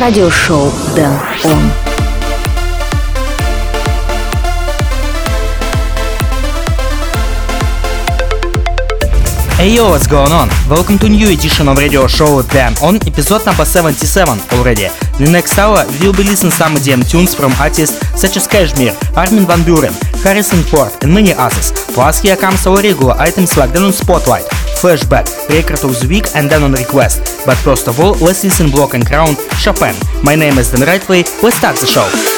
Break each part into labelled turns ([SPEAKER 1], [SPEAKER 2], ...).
[SPEAKER 1] радиошоу Дэн Он.
[SPEAKER 2] Hey yo, what's going on? Welcome to new edition of radio show Dan on episode number 77 already. The next hour, we'll be listening some EDM tunes from artists such as Kashmir, Armin van Buren, Harrison Ford and many others. Plus here comes our regular items like on Spotlight, Flashback, Record of the Week and then on Request. But first of all, let's listen Block and Crown, Chopin. My name is Dan Rightway, let's start the show.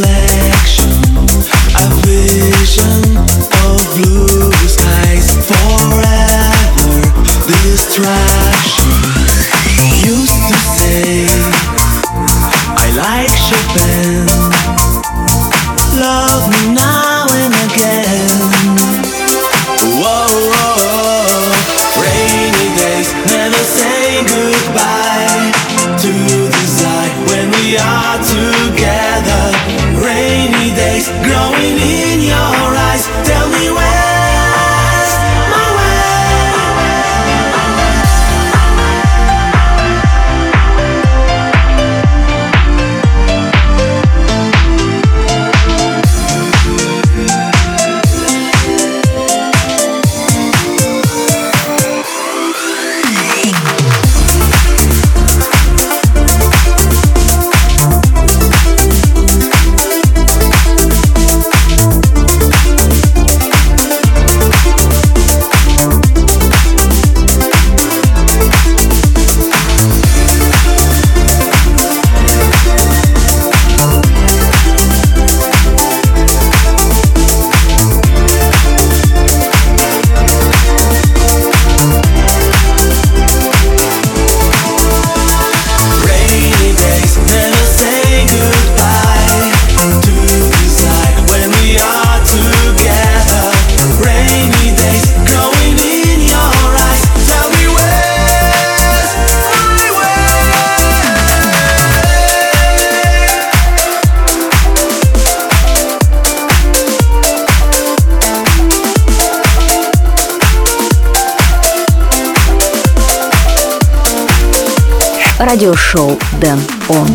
[SPEAKER 2] reflection.
[SPEAKER 1] Радиошоу Дэн Он.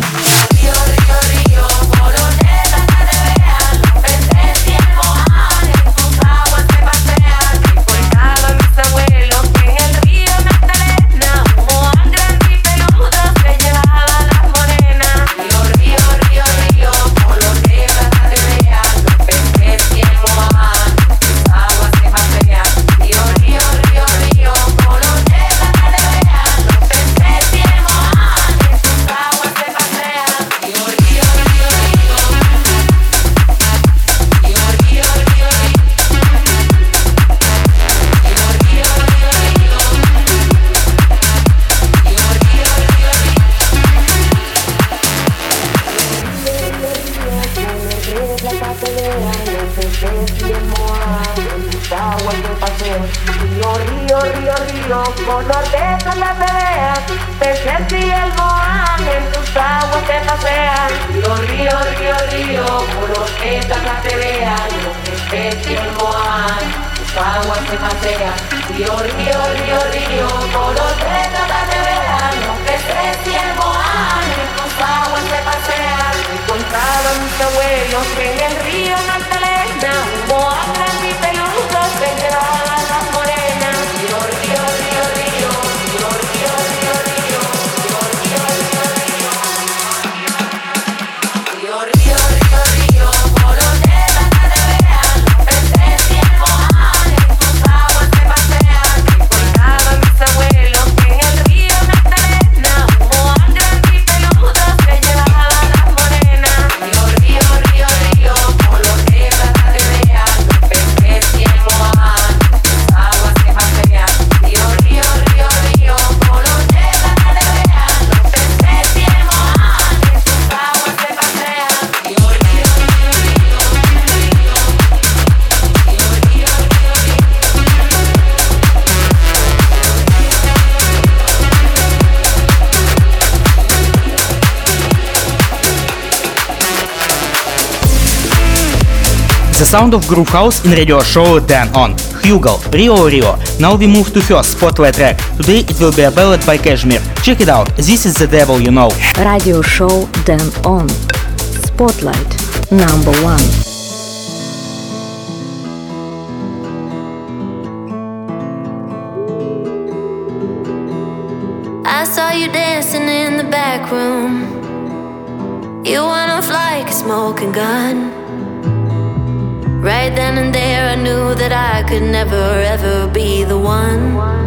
[SPEAKER 1] aguas que pasean, río, río, río, río, color retrata de verano, que crece el boano, se pasean, he encontrado a mis abuelos que en el río
[SPEAKER 3] sound of groove house in radio show Dan On. Hugo, Rio Rio. Now we move to first spotlight track. Today it will be a ballad by Kashmir. Check it out. This is the devil you know.
[SPEAKER 4] Radio show Dan On. Spotlight number one.
[SPEAKER 5] I could never ever be the one.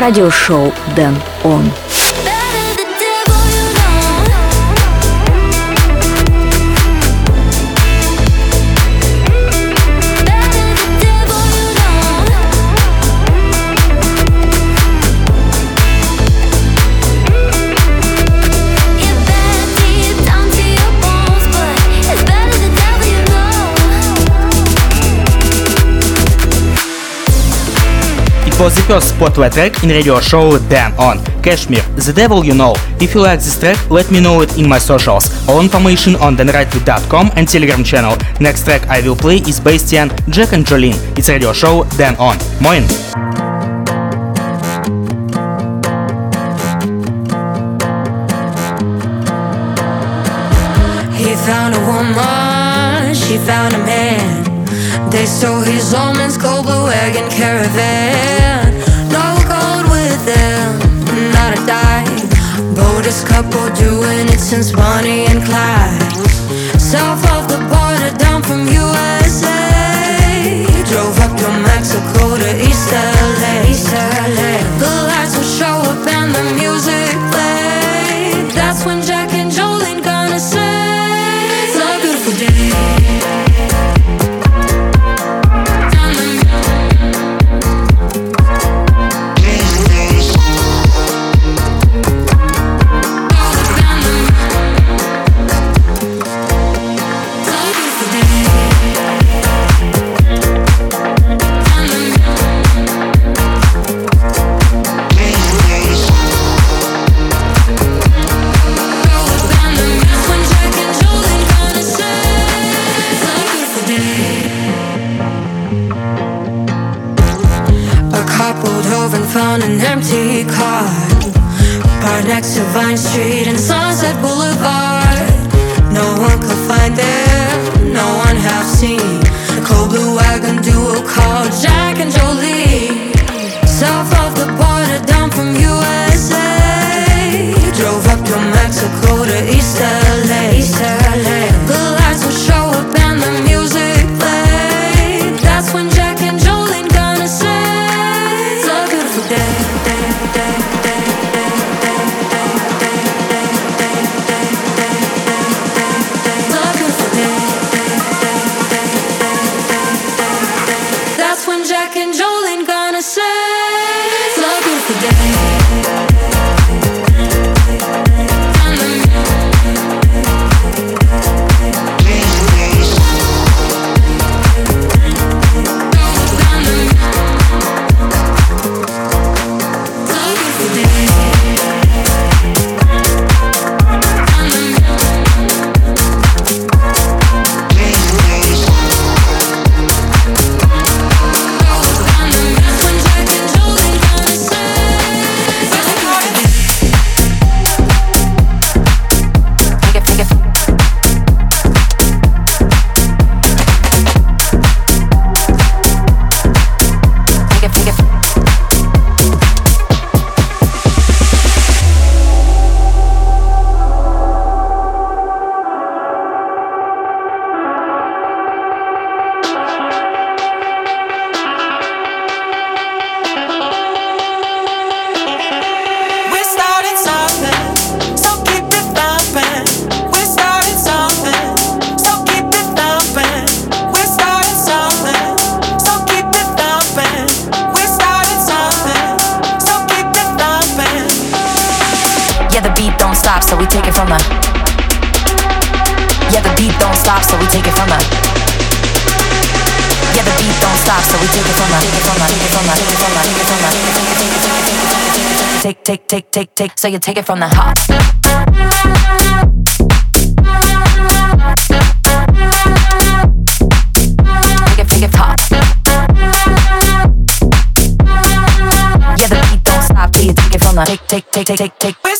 [SPEAKER 5] радиошоу «Дэн
[SPEAKER 3] Он». was the first spotlight track in radio show Dan On Kashmir, The Devil You Know. If you like this track, let me know it in my socials. All information on danrightway.com and Telegram channel. Next track I will play is Bastian Jack and Jolene. It's radio show Dan On. Moin!
[SPEAKER 6] Found a man. They stole his cold blue wagon caravan. since Bonnie and Clyde.
[SPEAKER 7] take, so you take it from the heart. take, take, take, take, take, take.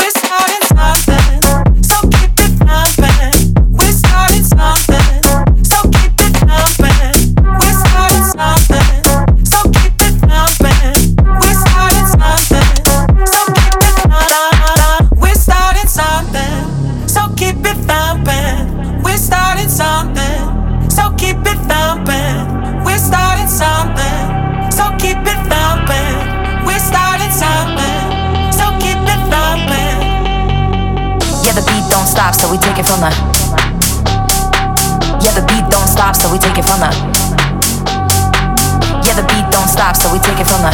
[SPEAKER 7] take
[SPEAKER 8] it
[SPEAKER 7] from the.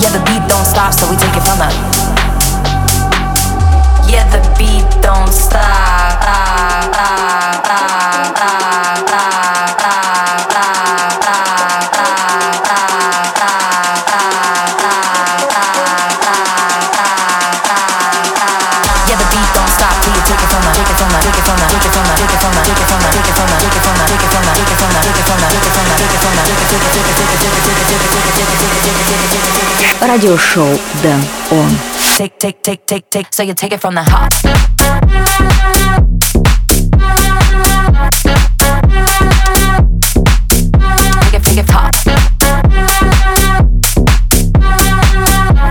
[SPEAKER 7] Yeah, the beat don't stop, so we take it from the. Yeah, the beat don't stop. Ah, ah, ah, ah, ah, ah, ah, ah. Take it from the, take it from the, take it from the, take it from the, take it from the, take it from the, take it from the.
[SPEAKER 4] Радиошоу Дэн Он.
[SPEAKER 7] Take, take, take, take, take, so you take it from the heart. Take it, take it.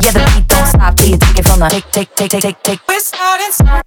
[SPEAKER 7] Yeah, the beat don't stop till you take it from the take, take, take, take, take, take.
[SPEAKER 8] We're starting.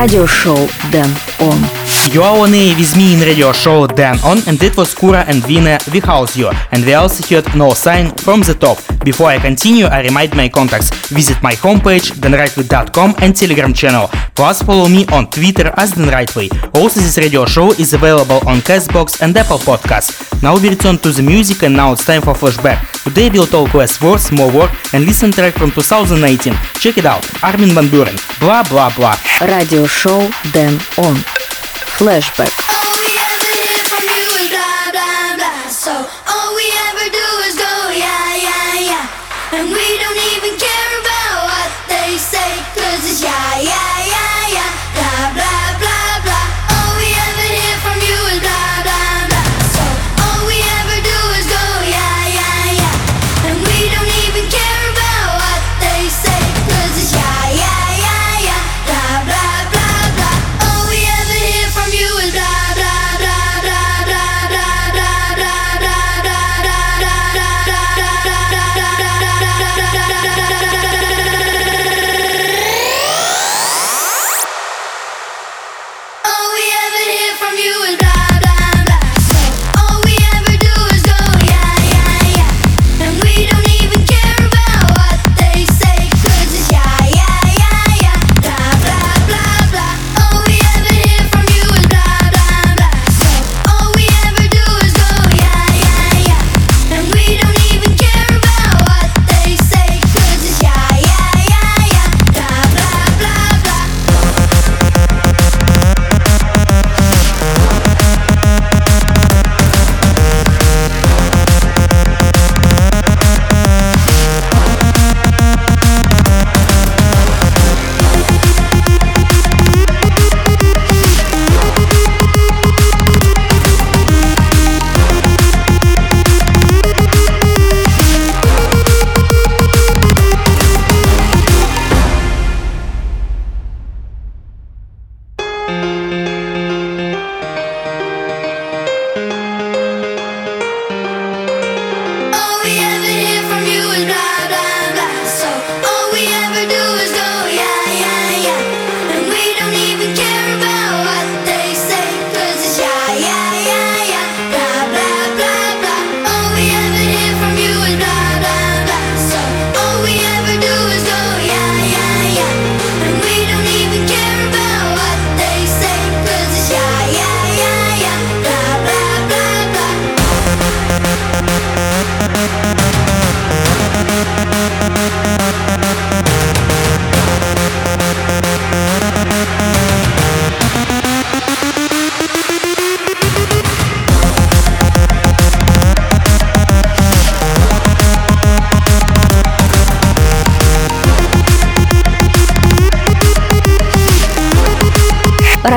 [SPEAKER 7] Radio
[SPEAKER 9] show Dan On. You
[SPEAKER 3] are on air with me in radio show Dan On, and it was Kura and Vina We House You, and we also heard No Sign from the top. Before I continue, I remind my contacts. Visit my homepage, danrightway.com and Telegram channel. Plus, follow me on Twitter as thenrightway. Also, this radio show is available on Castbox and Apple Podcasts. Now we return to the music and now it's time for flashback. Today we'll talk less words, more work and listen track from 2018. Check it out. Armin Van Buuren. blah blah. Radio
[SPEAKER 10] show, Дэн
[SPEAKER 6] on flashback.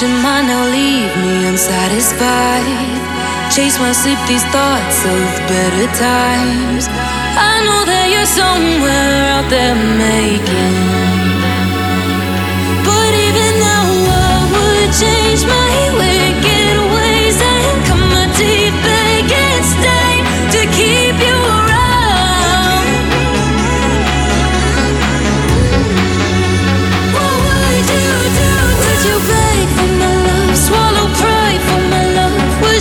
[SPEAKER 6] Does your mind now leave me unsatisfied? Chase my sleep, these thoughts of better times. I know that you're somewhere out there making. But even now, I would change my wicked.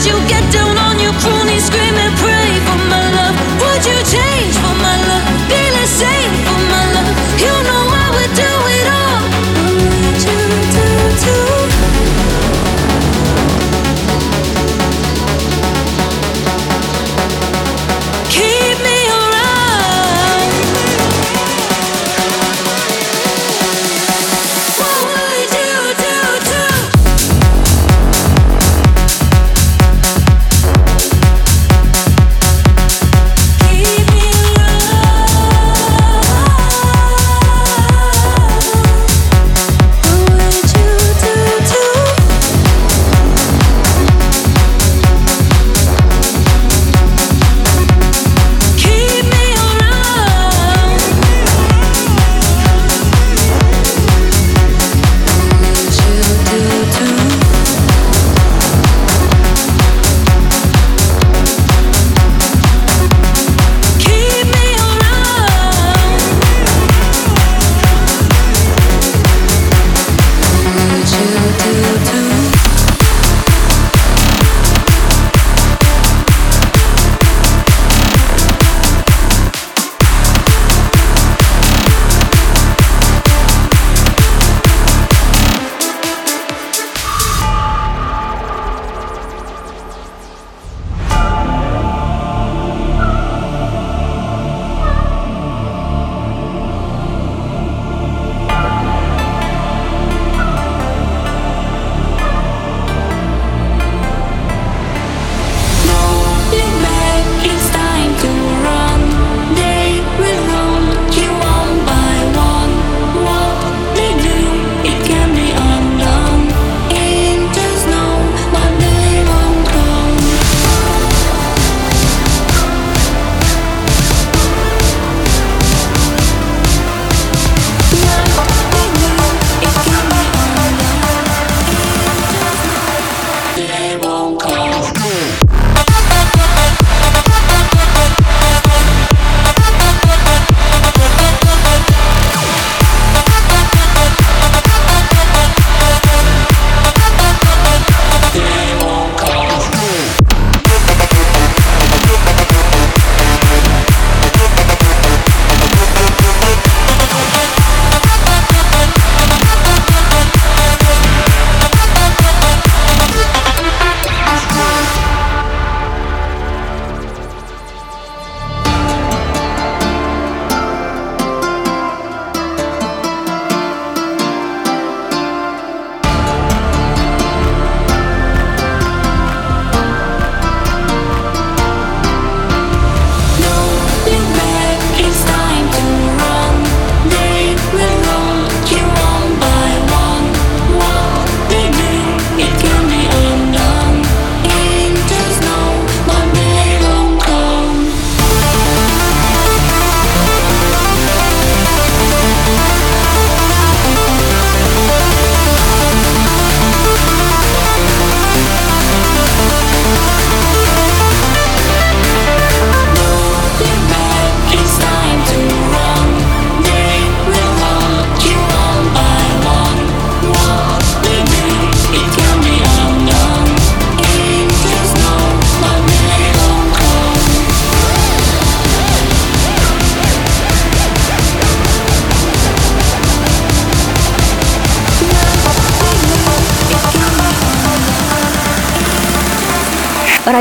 [SPEAKER 6] you get down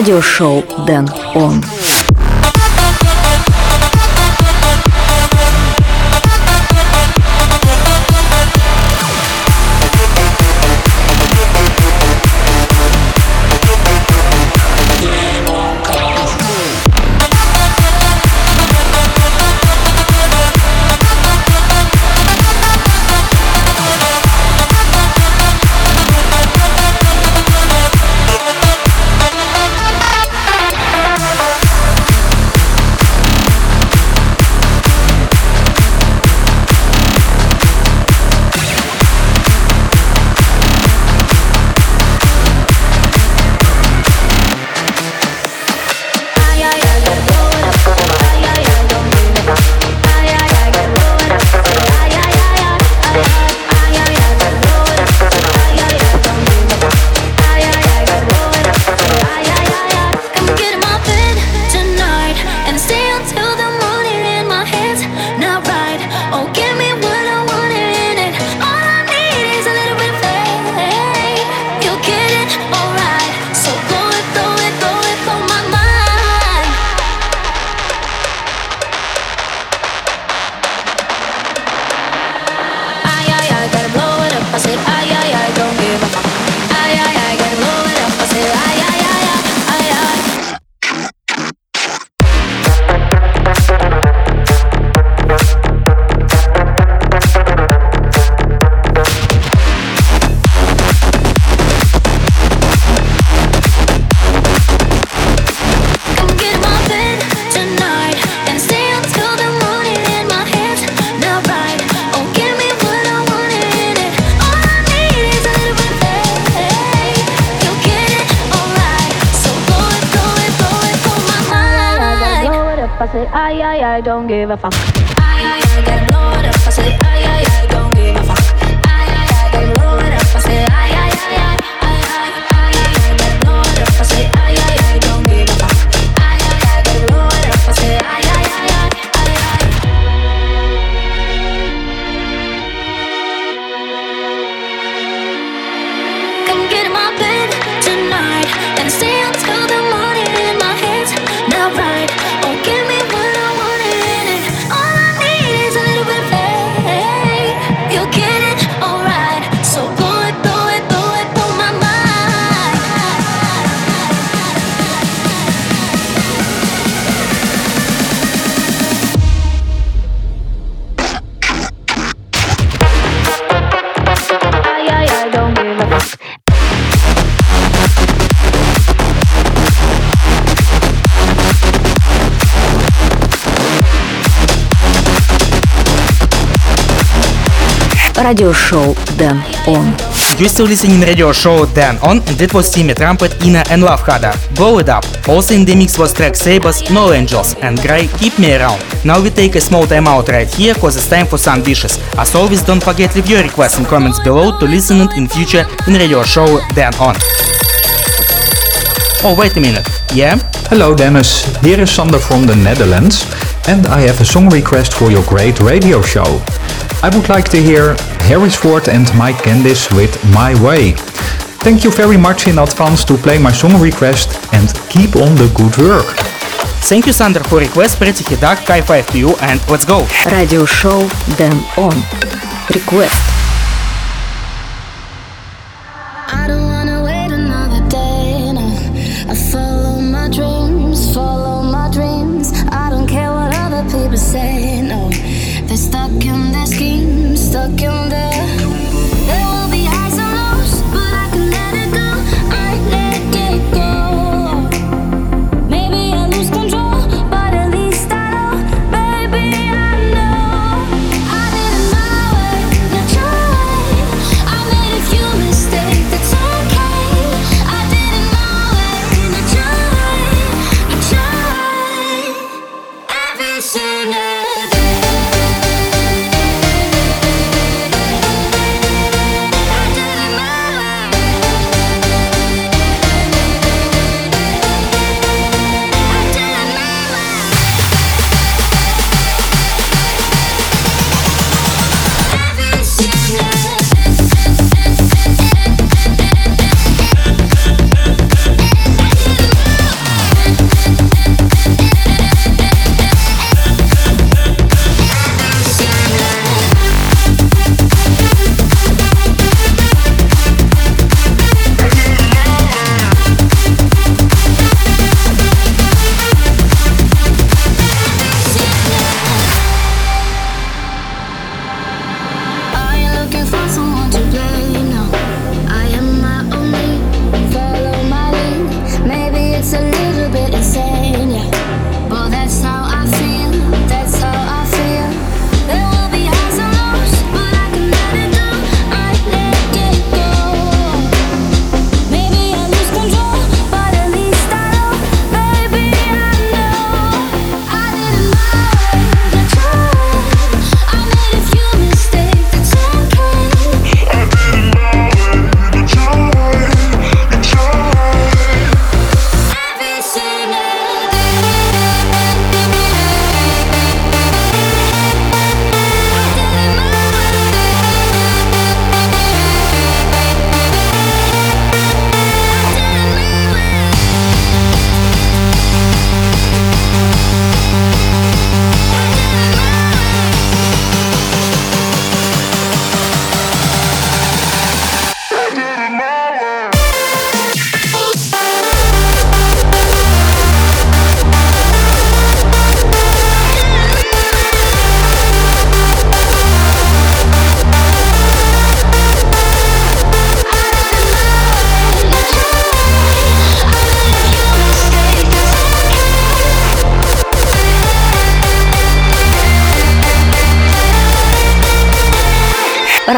[SPEAKER 5] радиошоу «Дэн Он».
[SPEAKER 11] radio
[SPEAKER 5] show Dan On.
[SPEAKER 3] You still listening radio show Dan On, and that was Timmy Trumpet, Ina and Love Hada. Blow It Up. Also in the mix was track Sabers, No Angels, and Grey, Keep Me Around. Now we take a small time out right here cause it's time for some dishes. As always, don't forget leave your requests and comments below to listen it in future in radio show Dan On. Oh, wait a minute. Yeah?
[SPEAKER 12] Hello Dennis, here is Sander from the Netherlands and I have a song request for your great radio show. I would like to hear Harris Ford and Mike Candys with My Way. Thank you very much in advance to play my song request and keep on the good work.
[SPEAKER 3] Thank you, Sander, for request. Pretty Hidak, Kai 5 to you and let's go.
[SPEAKER 11] Radio show Dan On. Request.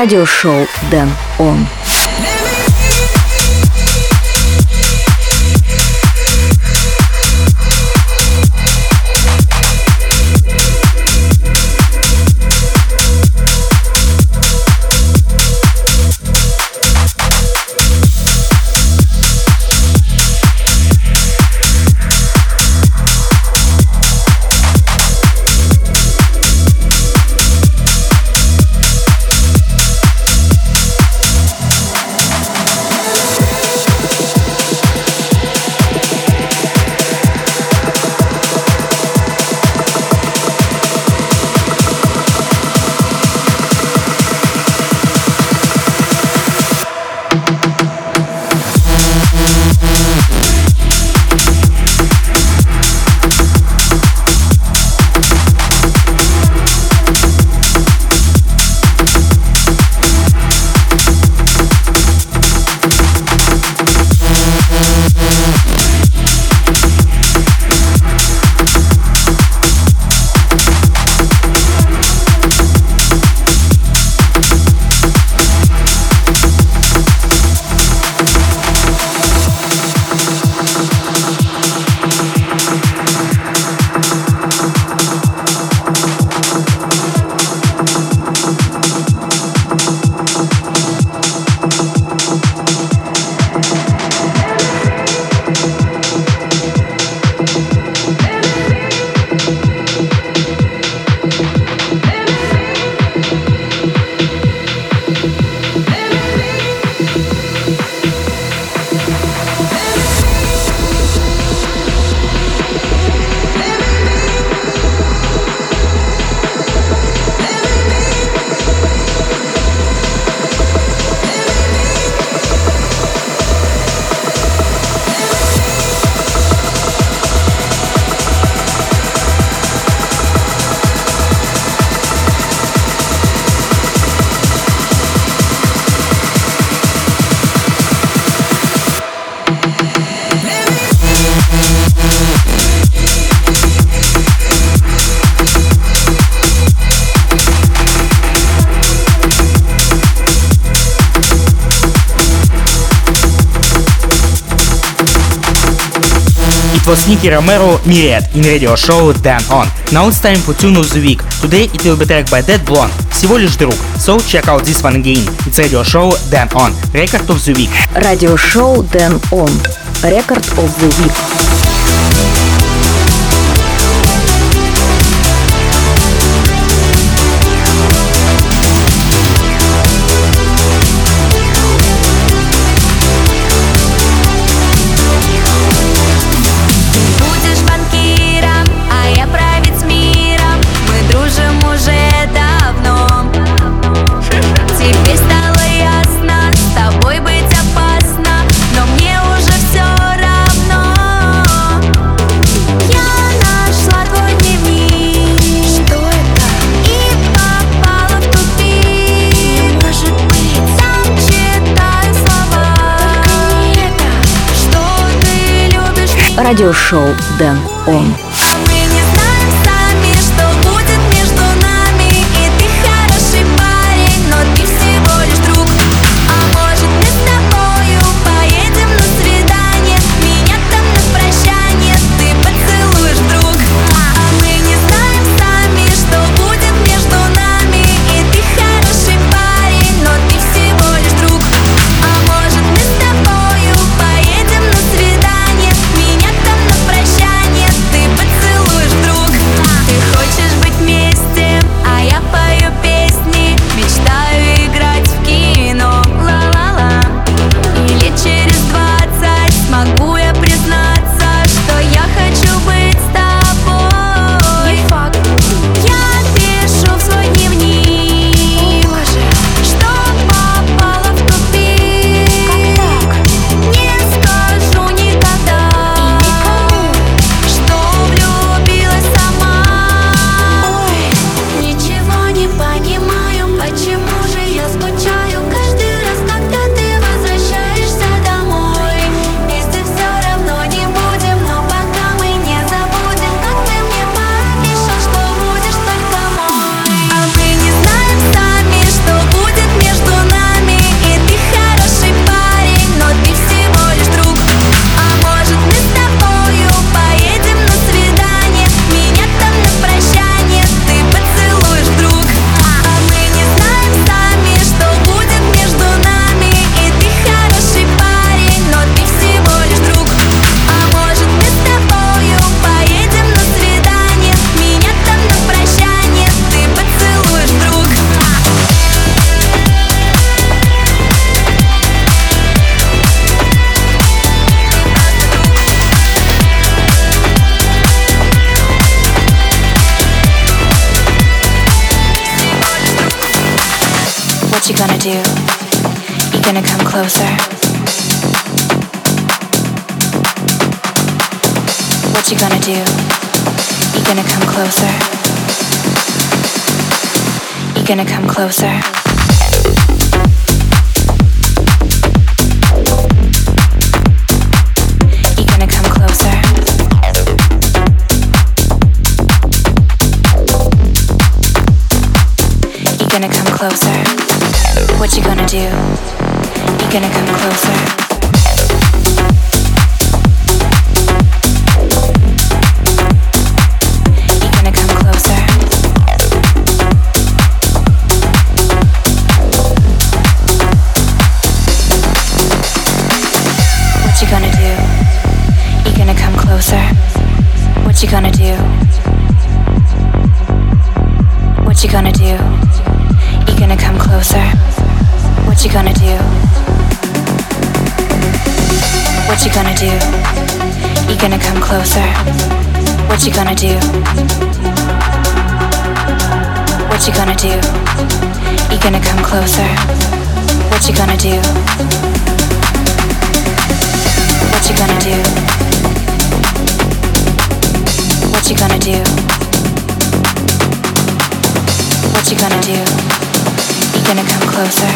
[SPEAKER 11] Радиошоу Дэн Он.
[SPEAKER 3] was Nicky Romero Myriad in radio show Dan On. Now it's time for tune of the week. Today it will be tagged by Dead Blonde, всего лишь друг. So check out this one again. It's radio show Dan On, record of the week.
[SPEAKER 11] Radio show Dan On, record of the week. Радиошоу Дэн Он.
[SPEAKER 13] Closer? What you gonna do? You gonna come closer? You gonna come closer? You gonna come closer? You gonna come closer? What you gonna do? Gonna come closer? What you gonna do? You gonna come closer? What you gonna do? What you gonna do? You gonna come closer? What you gonna do? What you gonna do? What you gonna do? What you gonna do? You gonna come closer?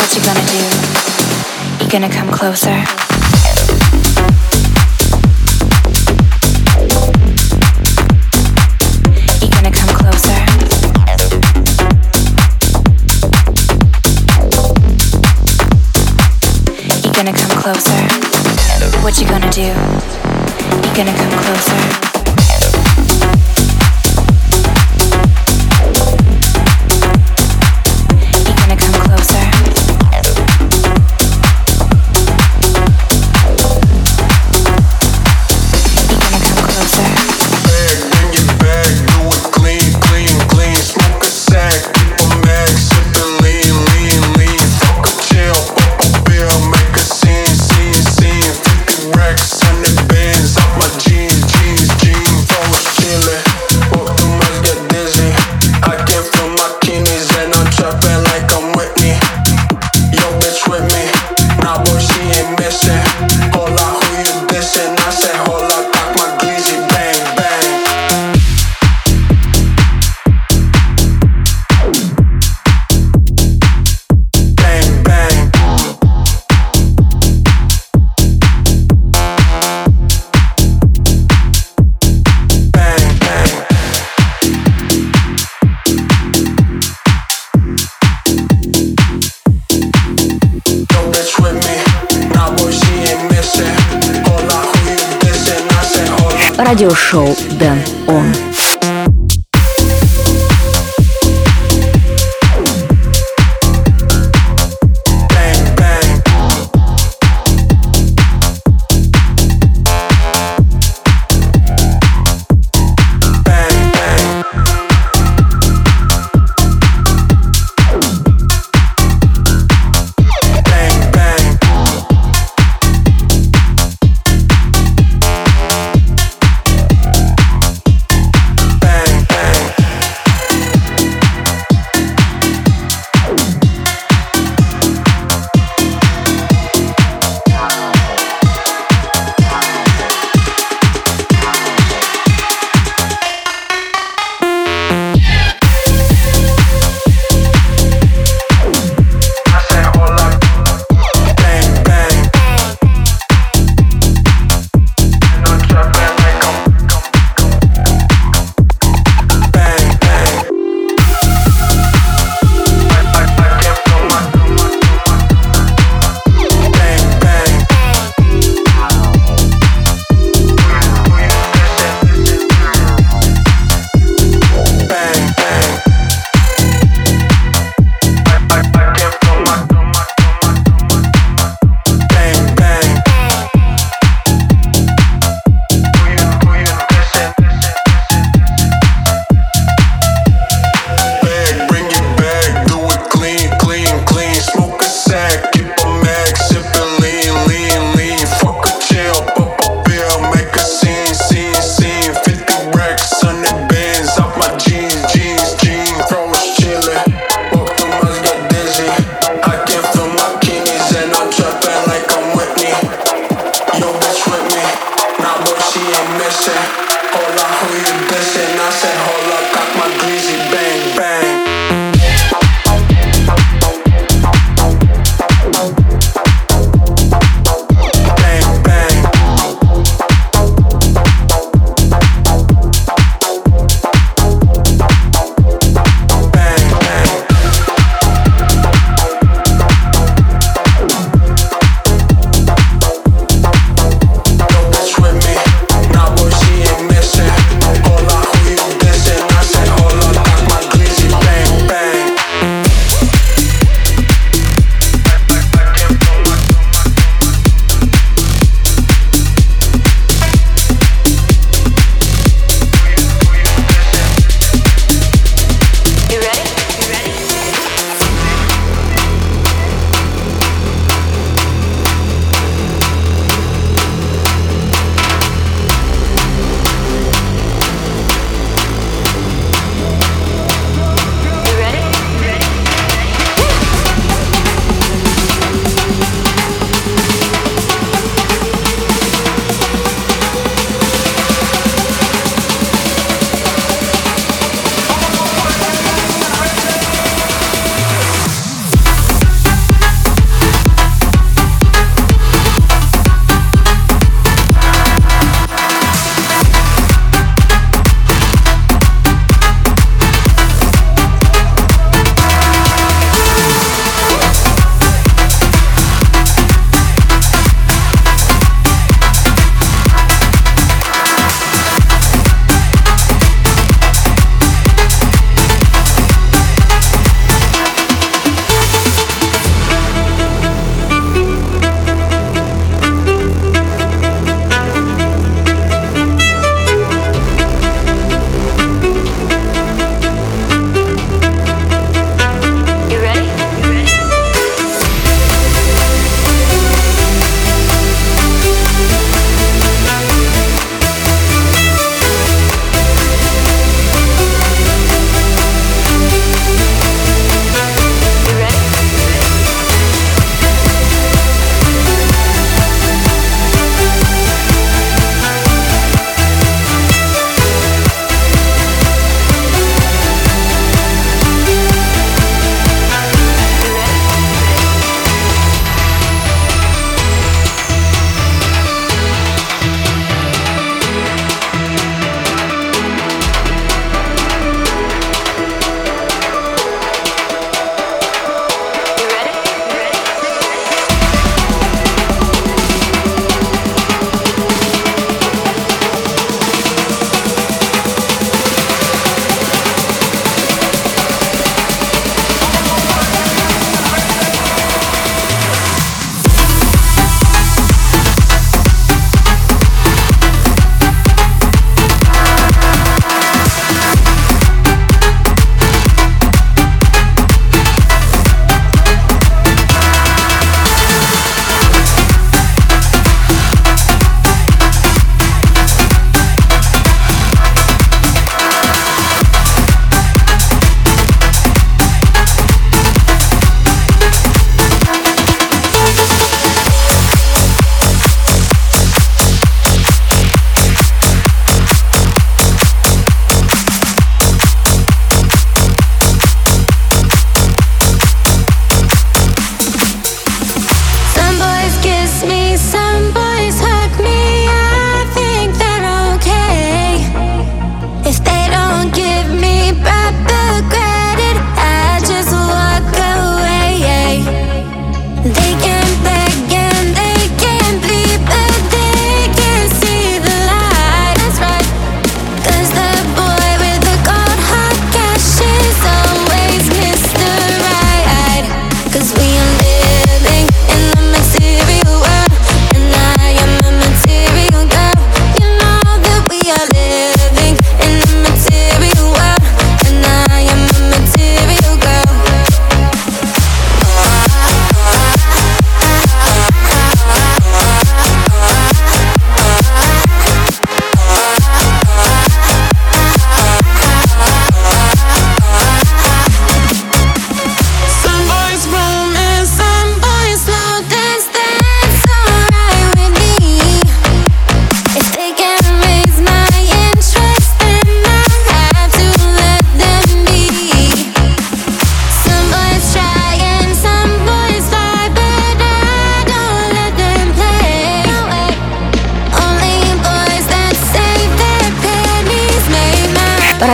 [SPEAKER 13] What you gonna do? You gonna come closer? Closer? What you gonna do? You gonna come closer?
[SPEAKER 4] Радиошоу Дэн Он.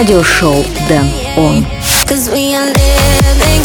[SPEAKER 4] радиошоу Дэн Он.
[SPEAKER 5] Cause we are living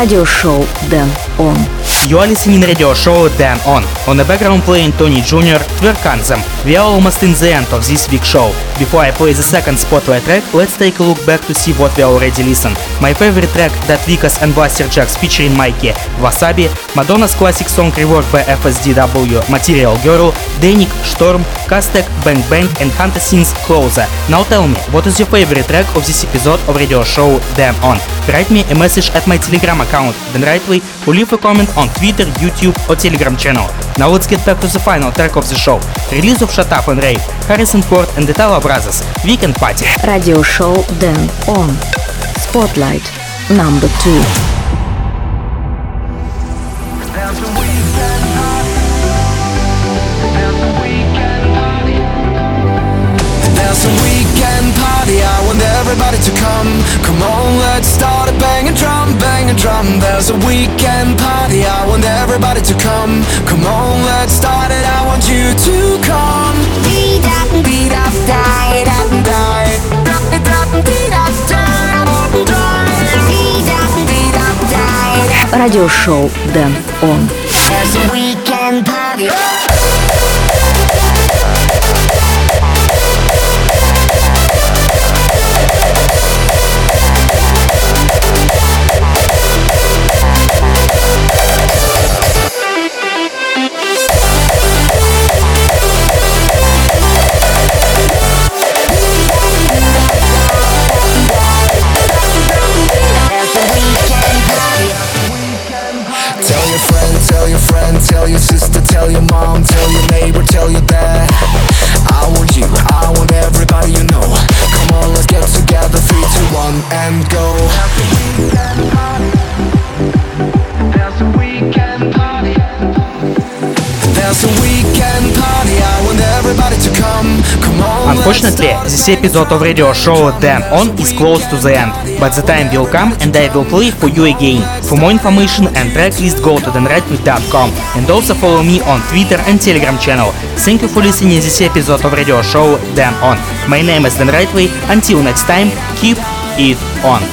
[SPEAKER 5] Radio
[SPEAKER 4] Show Then Он.
[SPEAKER 3] You are listening radio show Dan On On the background playing Tony Jr. Twerkanzem. We are almost in the end of this week's show. Before I play the second spotlight track, let's take a look back to see what we already listened. My favorite track that Vikas and Blasterjaxx featuring Mikey, Wasabi, Madonna's classic song reworked by FSDW, Material Girl, Danik, Storm, Castek, Bang Bang and Hunter Sins Closer. Now tell me, what is your favorite track of this episode of radio show Dan On? Write me a message at my Telegram account, danrightway or leave a comment on Twitter, YouTube or Telegram channel. Now let's get back to the final track of the show. Release of Shut Up and Rave, Harrison Ford and the Tala Brothers, Weekend Party.
[SPEAKER 4] Radio show Dan On. Spotlight number
[SPEAKER 14] 2. everybody to come. Come on, let's start a bang a drum, bang a drum. There's a weekend party, I want everybody to come. Come on, let's start it, I want you to come. Beat up, beat up, die, die, die. Beat up, beat up, die, die. Beat up, beat up, die.
[SPEAKER 4] Радиошоу Дэн Он.
[SPEAKER 3] Unfortunately, this episode of radio show Dan On is close to the end, but the time will come and I will play for you again. For more information and track list go to danrightway.com and also follow me on Twitter and Telegram channel. Thank you for listening to this episode of radio show Dan On. My name is Dan Rightway. Until next time, keep it on.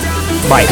[SPEAKER 3] Bye.